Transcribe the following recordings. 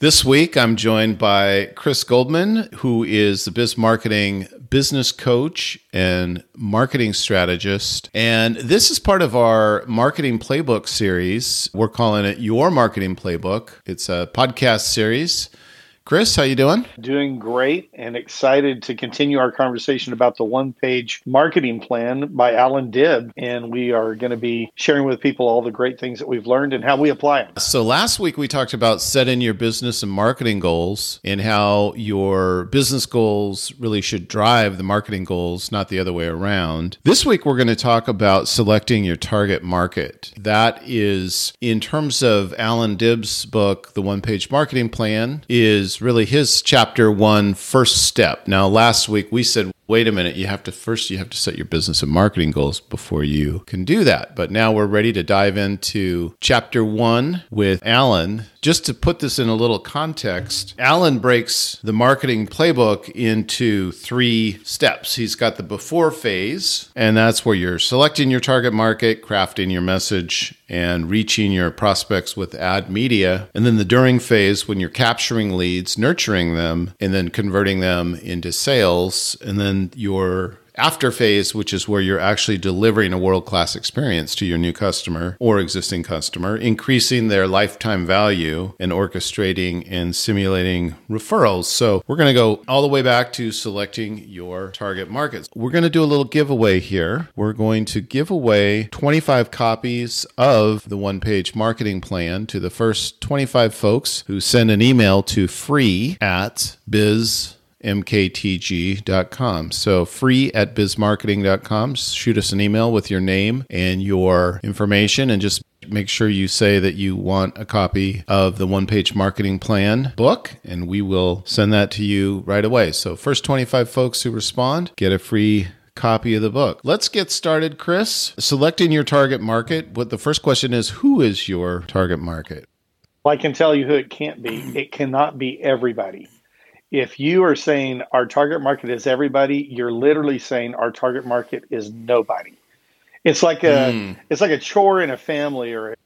This week, I'm joined by Chris Goldman, who is the Biz Marketing business coach and marketing strategist. And this is part of our marketing playbook series. We're calling it Your Marketing Playbook. It's a podcast series Chris, how you doing? Doing great and excited to continue our conversation about the one-page marketing plan by Alan Dib And we are going to be sharing with people all the great things that we've learned and how we apply them. So last week we talked about setting your business and marketing goals and how your business goals really should drive the marketing goals, not the other way around. This week we're going to talk about selecting your target market. That is in terms of Alan Dib's book, The One-Page Marketing Plan is really his chapter one first step. Now, last week we said wait a minute, you have to first you have to set your business and marketing goals before you can do that. But now we're ready to dive into chapter 1 with Alan. Just to put this in a little context, Alan breaks the marketing playbook into three steps. He's got the before phase, and that's where you're selecting your target market, crafting your message, and reaching your prospects with ad media. And then the during phase, when you're capturing leads, nurturing them, and then converting them into sales. And then your after phase, which is where you're actually delivering a world class experience to your new customer or existing customer, increasing their lifetime value and orchestrating and simulating referrals. So, we're going to go all the way back to selecting your target markets. We're going to do a little giveaway here. We're going to give away 25 copies of the one page marketing plan to the first 25 folks who send an email to free at biz mktg.com. So free at bizmarketing.com. Shoot us an email with your name and your information and just make sure you say that you want a copy of the one page marketing plan book and we will send that to you right away. So first 25 folks who respond get a free copy of the book. Let's get started, Chris. Selecting your target market. What the first question is who is your target market? Well, I can tell you who it can't be. It cannot be everybody if you are saying our target market is everybody, you're literally saying our target market is nobody. It's like a mm. it's like a chore in a family or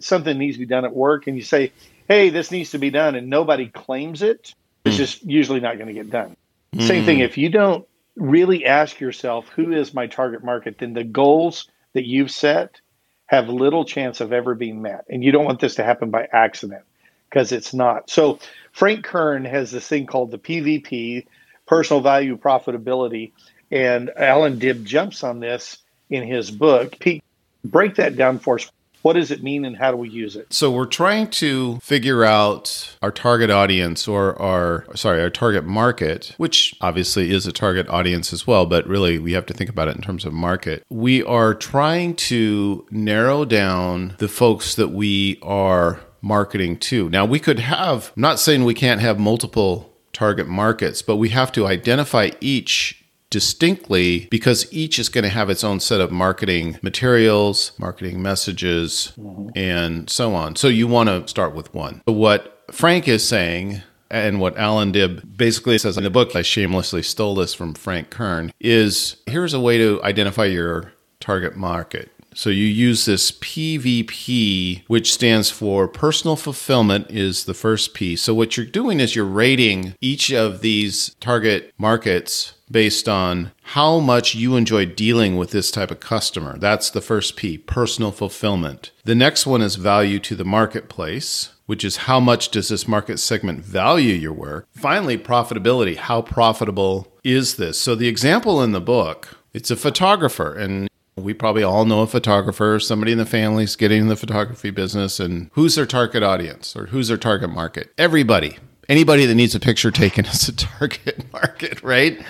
something needs to be done at work, and you say, "Hey, this needs to be done," and nobody claims it. It's mm. just usually not going to get done. Mm. Same thing. Hmm. If you don't really ask yourself, "Who is my target market?" then the goals that you've set have little chance of ever being met, and you don't want this to happen by accident because it's not. So Frank Kern has this thing called the PVP, personal value profitability, and Alan Dib jumps on this in his book. Pete, break that down for us. What does it mean and how do we use it? So we're trying to figure out our target audience or our sorry, our target market, which obviously is a target audience as well, but really we have to think about it in terms of market. We are trying to narrow down the folks that we are marketing too. Now, we could have, I'm not saying we can't have multiple target markets, but we have to identify each distinctly because each is going to have its own set of marketing materials, marketing messages, mm-hmm. and so on. So you want to start with one. What Frank is saying and what Alan Dib basically says in the book, I shamelessly stole this from Frank Kern, is here's a way to identify your target market. So you use this PVP, which stands for personal fulfillment, is the first P. So what you're doing is you're rating each of these target markets based on how much you enjoy dealing with this type of customer. That's the first P, personal fulfillment. The next one is value to the marketplace, which is how much does this market segment value your work? Finally, profitability. How profitable is this? So the example in the book, it's a photographer and we probably all know a photographer, somebody in the family is getting in the photography business, and who's their target audience or who's their target market? Everybody. Anybody that needs a picture taken is a target market, right?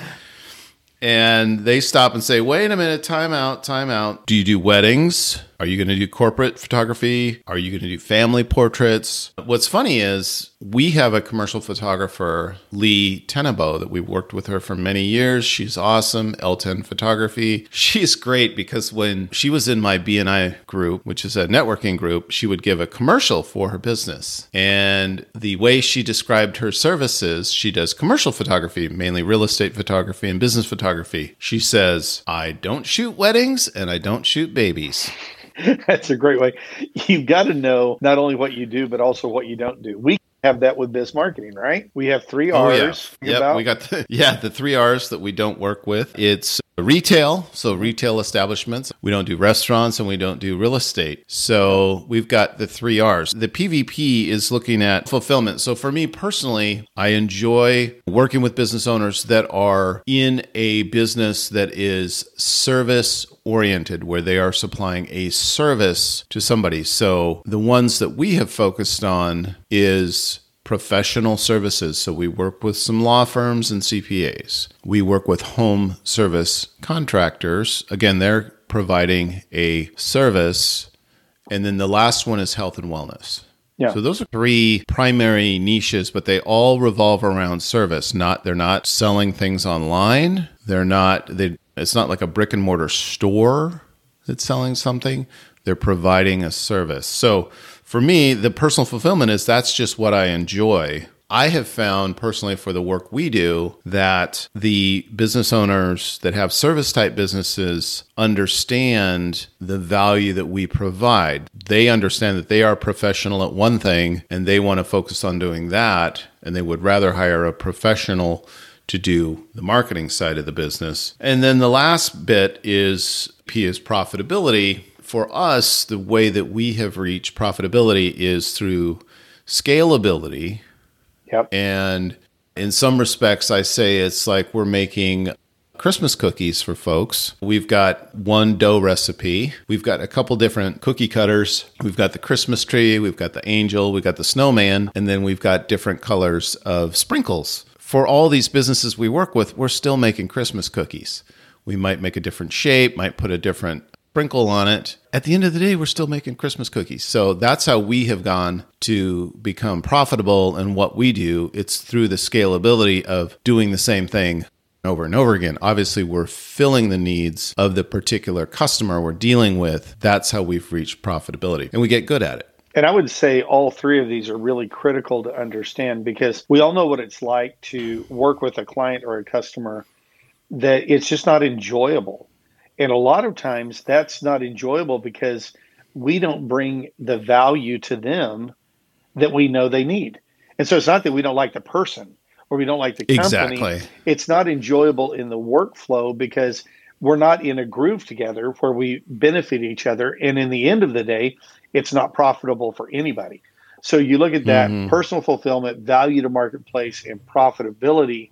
And they stop and say, wait a minute, time out, time out. Do you do weddings? Are you going to do corporate photography? Are you going to do family portraits? What's funny is we have a commercial photographer, Lee Tenabo, that we've worked with her for many years. She's awesome, L10 Photography. She's great because when she was in my BNI group, which is a networking group, she would give a commercial for her business. And the way she described her services, she does commercial photography, mainly real estate photography and business photography. She says, I don't shoot weddings and I don't shoot babies. That's a great way. You've got to know not only what you do, but also what you don't do. We have that with biz marketing, right? We have three R's. Oh, yeah. Yep, we got the, yeah, the three R's that we don't work with. It's retail, so retail establishments. We don't do restaurants and we don't do real estate. So we've got the three R's. The PVP is looking at fulfillment. So for me personally, I enjoy working with business owners that are in a business that is service oriented, where they are supplying a service to somebody. So the ones that we have focused on is professional services. So we work with some law firms and CPAs. We work with home service contractors. Again, they're providing a service. And then the last one is health and wellness. Yeah. So those are three primary niches, but they all revolve around service. Not they're not selling things online. They're not they it's not like a brick and mortar store that's selling something. They're providing a service. So for me, the personal fulfillment is that's just what I enjoy. I have found personally for the work we do that the business owners that have service type businesses understand the value that we provide. They understand that they are professional at one thing and they want to focus on doing that, and they would rather hire a professional to do the marketing side of the business. And then the last bit is P is profitability for us, the way that we have reached profitability is through scalability. Yep. And in some respects, I say it's like we're making Christmas cookies for folks. We've got one dough recipe. We've got a couple different cookie cutters. We've got the Christmas tree, we've got the angel, we've got the snowman, and then we've got different colors of sprinkles. For all these businesses we work with, we're still making Christmas cookies. We might make a different shape, might put a different sprinkle on it. At the end of the day, we're still making Christmas cookies. So that's how we have gone to become profitable in what we do. It's through the scalability of doing the same thing over and over again. Obviously, we're filling the needs of the particular customer we're dealing with. That's how we've reached profitability, and we get good at it. And I would say all three of these are really critical to understand because we all know what it's like to work with a client or a customer that it's just not enjoyable and a lot of times that's not enjoyable because we don't bring the value to them that we know they need. And so it's not that we don't like the person or we don't like the company. Exactly. It's not enjoyable in the workflow because we're not in a groove together where we benefit each other. And in the end of the day, it's not profitable for anybody. So you look at that mm-hmm. personal fulfillment, value to marketplace, and profitability.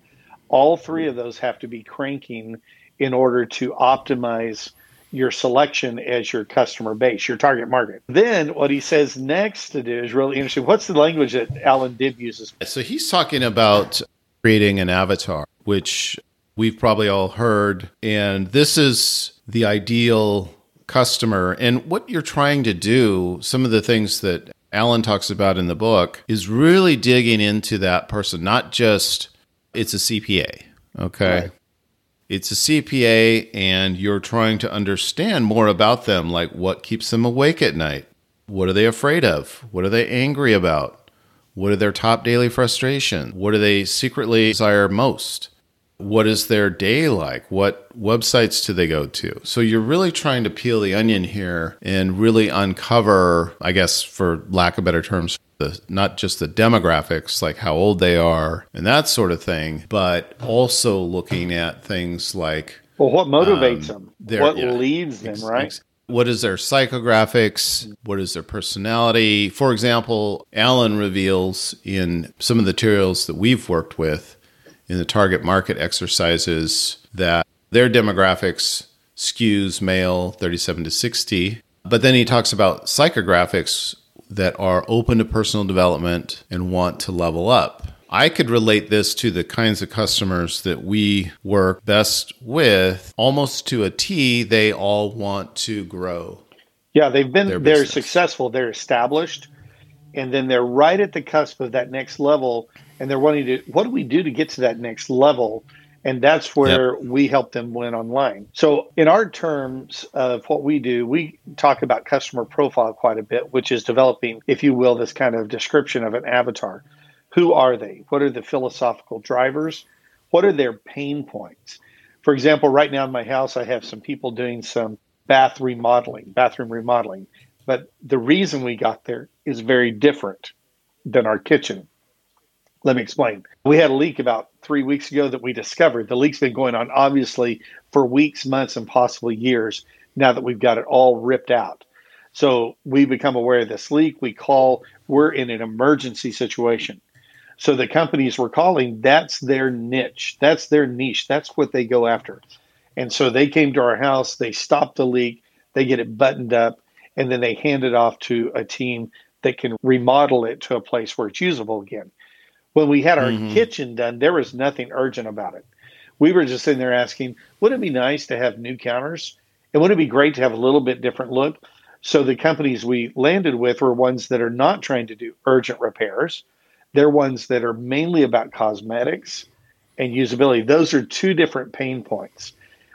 All three of those have to be cranking in order to optimize your selection as your customer base, your target market. Then what he says next to do is really interesting. What's the language that Alan Dib uses? So he's talking about creating an avatar, which we've probably all heard. And this is the ideal customer. And what you're trying to do, some of the things that Alan talks about in the book, is really digging into that person, not just it's a CPA. Okay. Right it's a CPA and you're trying to understand more about them, like what keeps them awake at night? What are they afraid of? What are they angry about? What are their top daily frustrations? What do they secretly desire most? What is their day like? What websites do they go to? So you're really trying to peel the onion here and really uncover, I guess, for lack of better terms, the not just the demographics, like how old they are and that sort of thing, but also looking at things like well, what motivates um, them, what yeah, leads them, right? what is their psychographics? What is their personality? For example, Alan reveals in some of the materials that we've worked with in the target market exercises that their demographics skews male 37 to 60. But then he talks about psychographics that are open to personal development and want to level up. I could relate this to the kinds of customers that we work best with. Almost to a T, they all want to grow. Yeah, they've been they're successful, they're established, and then they're right at the cusp of that next level and they're wanting to what do we do to get to that next level? And that's where yep. we help them win online. So, in our terms of what we do, we talk about customer profile quite a bit, which is developing, if you will, this kind of description of an avatar. Who are they? What are the philosophical drivers? What are their pain points? For example, right now in my house, I have some people doing some bath remodeling, bathroom remodeling. But the reason we got there is very different than our kitchen. Let me explain. We had a leak about three weeks ago that we discovered. The leak's been going on, obviously, for weeks, months, and possibly years now that we've got it all ripped out. So we become aware of this leak. We call, we're in an emergency situation. So the companies we're calling, that's their niche, that's their niche, that's what they go after. And so they came to our house, they stopped the leak, they get it buttoned up, and then they hand it off to a team that can remodel it to a place where it's usable again. When we had our mm-hmm. kitchen done, there was nothing urgent about it. We were just sitting there asking, would it be nice to have new counters? And wouldn't it be great to have a little bit different look? So the companies we landed with were ones that are not trying to do urgent repairs. They're ones that are mainly about cosmetics and usability. Those are two different pain points.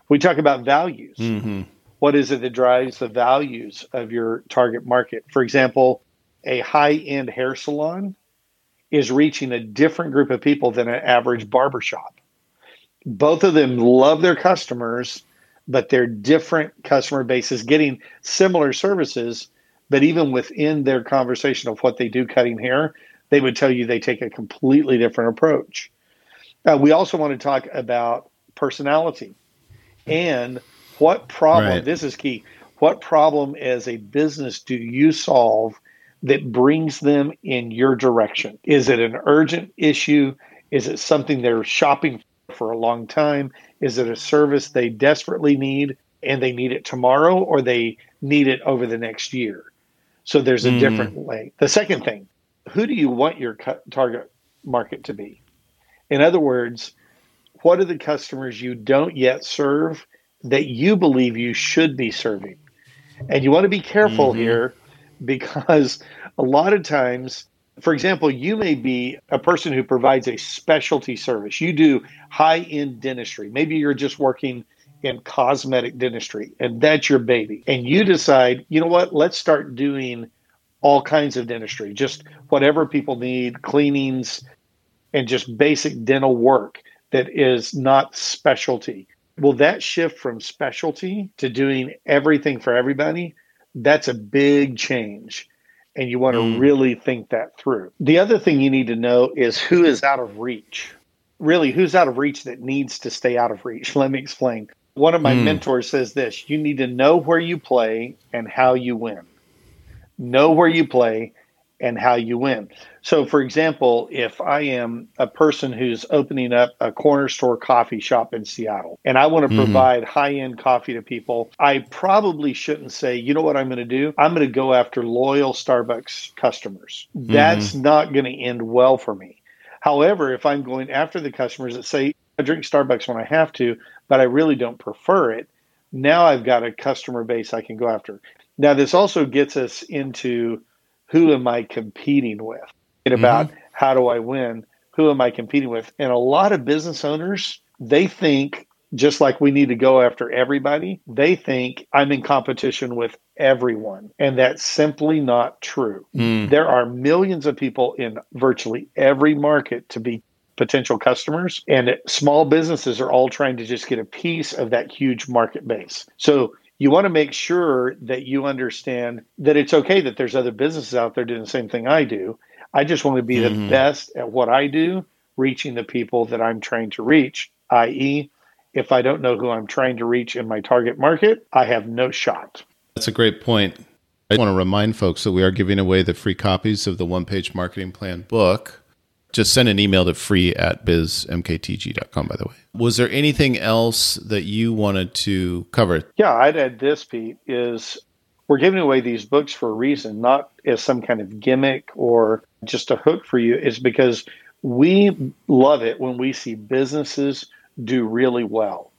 We talk about values. Mm-hmm. What is it that drives the values of your target market? For example, a high end hair salon is reaching a different group of people than an average barbershop. Both of them love their customers, but they're different customer bases getting similar services. But even within their conversation of what they do cutting hair, they would tell you they take a completely different approach. Uh, we also want to talk about personality and what problem, right. this is key, what problem as a business do you solve that brings them in your direction? Is it an urgent issue? Is it something they're shopping for a long time? Is it a service they desperately need and they need it tomorrow or they need it over the next year? So there's a mm. different way. The second thing, who do you want your target market to be? In other words, what are the customers you don't yet serve that you believe you should be serving? And you want to be careful mm-hmm. here because a lot of times, for example, you may be a person who provides a specialty service. You do high end dentistry. Maybe you're just working in cosmetic dentistry and that's your baby. And you decide, you know what, let's start doing all kinds of dentistry, just whatever people need, cleanings, and just basic dental work that is not specialty. Will that shift from specialty to doing everything for everybody? That's a big change. And you want to mm. really think that through. The other thing you need to know is who is out of reach. Really, who's out of reach that needs to stay out of reach? Let me explain. One of my mm. mentors says this you need to know where you play and how you win. Know where you play and how you win. So, for example, if I am a person who's opening up a corner store coffee shop in Seattle and I want to mm-hmm. provide high end coffee to people, I probably shouldn't say, you know what I'm going to do? I'm going to go after loyal Starbucks customers. Mm-hmm. That's not going to end well for me. However, if I'm going after the customers that say, I drink Starbucks when I have to, but I really don't prefer it, now I've got a customer base I can go after. Now, this also gets us into who am I competing with? And about mm-hmm. how do I win? Who am I competing with? And a lot of business owners, they think just like we need to go after everybody, they think I'm in competition with everyone. And that's simply not true. Mm. There are millions of people in virtually every market to be potential customers, and small businesses are all trying to just get a piece of that huge market base. So you want to make sure that you understand that it's okay that there's other businesses out there doing the same thing I do. I just want to be mm-hmm. the best at what I do, reaching the people that I'm trying to reach, i.e., if I don't know who I'm trying to reach in my target market, I have no shot. That's a great point. I want to remind folks that we are giving away the free copies of the one page marketing plan book just send an email to free at bizmktg.com, by the way. Was there anything else that you wanted to cover? Yeah, I'd add this, Pete, is we're giving away these books for a reason, not as some kind of gimmick or just a hook for you. It's because we love it when we see businesses do really well.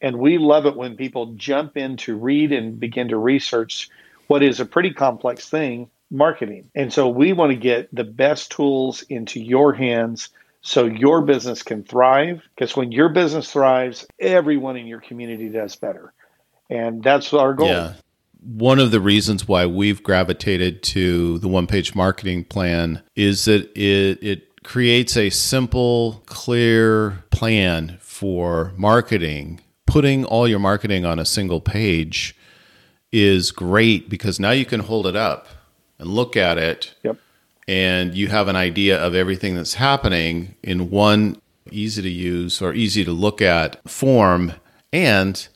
And we love it when people jump in to read and begin to research what is a pretty complex thing marketing. And so we want to get the best tools into your hands so your business can thrive. Because when your business thrives, everyone in your community does better. And that's our goal. Yeah. One of the reasons why we've gravitated to the one page marketing plan is that it, it creates a simple, clear plan for marketing. Putting all your marketing on a single page is great because now you can hold it up and look at it yep. and you have an idea of everything that's happening in one easy to use or easy to look at form. And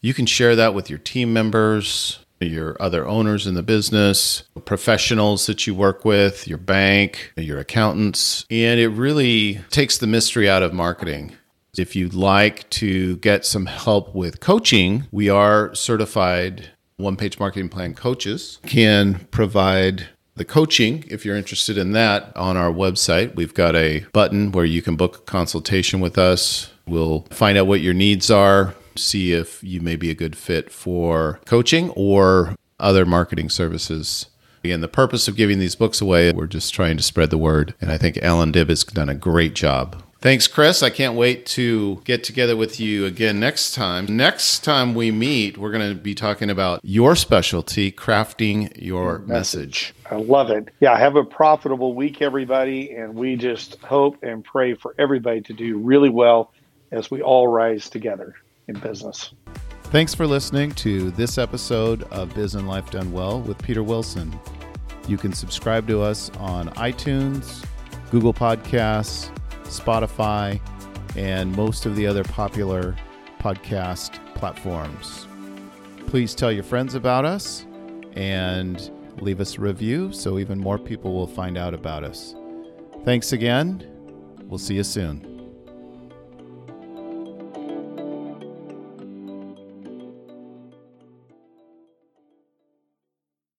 you can share that with your team members, your other owners in the business, professionals that you work with, your bank, your accountants. And it really takes the mystery out of marketing. If you'd like to get some help with coaching, we are certified one page marketing plan coaches, can provide the coaching if you're interested in that on our website. We've got a button where you can book a consultation with us. We'll find out what your needs are, see if you may be a good fit for coaching or other marketing services. Again, the purpose of giving these books away, we're just trying to spread the word. And I think Alan Dib has done a great job. Thanks, Chris. I can't wait to get together with you again next time. Next time we meet, we're going to be talking about your specialty, crafting your message. I love it. Yeah, have a profitable week, everybody. And we just hope and pray for everybody to do really well as we all rise together in business. Thanks for listening to this episode of Biz and Life Done Well with Peter Wilson. You can subscribe to us on iTunes, Google Podcasts, Spotify, and most of the other popular podcast platforms. Please tell your friends about us and leave us a review so even more people will find out about us. Thanks again. We'll see you soon.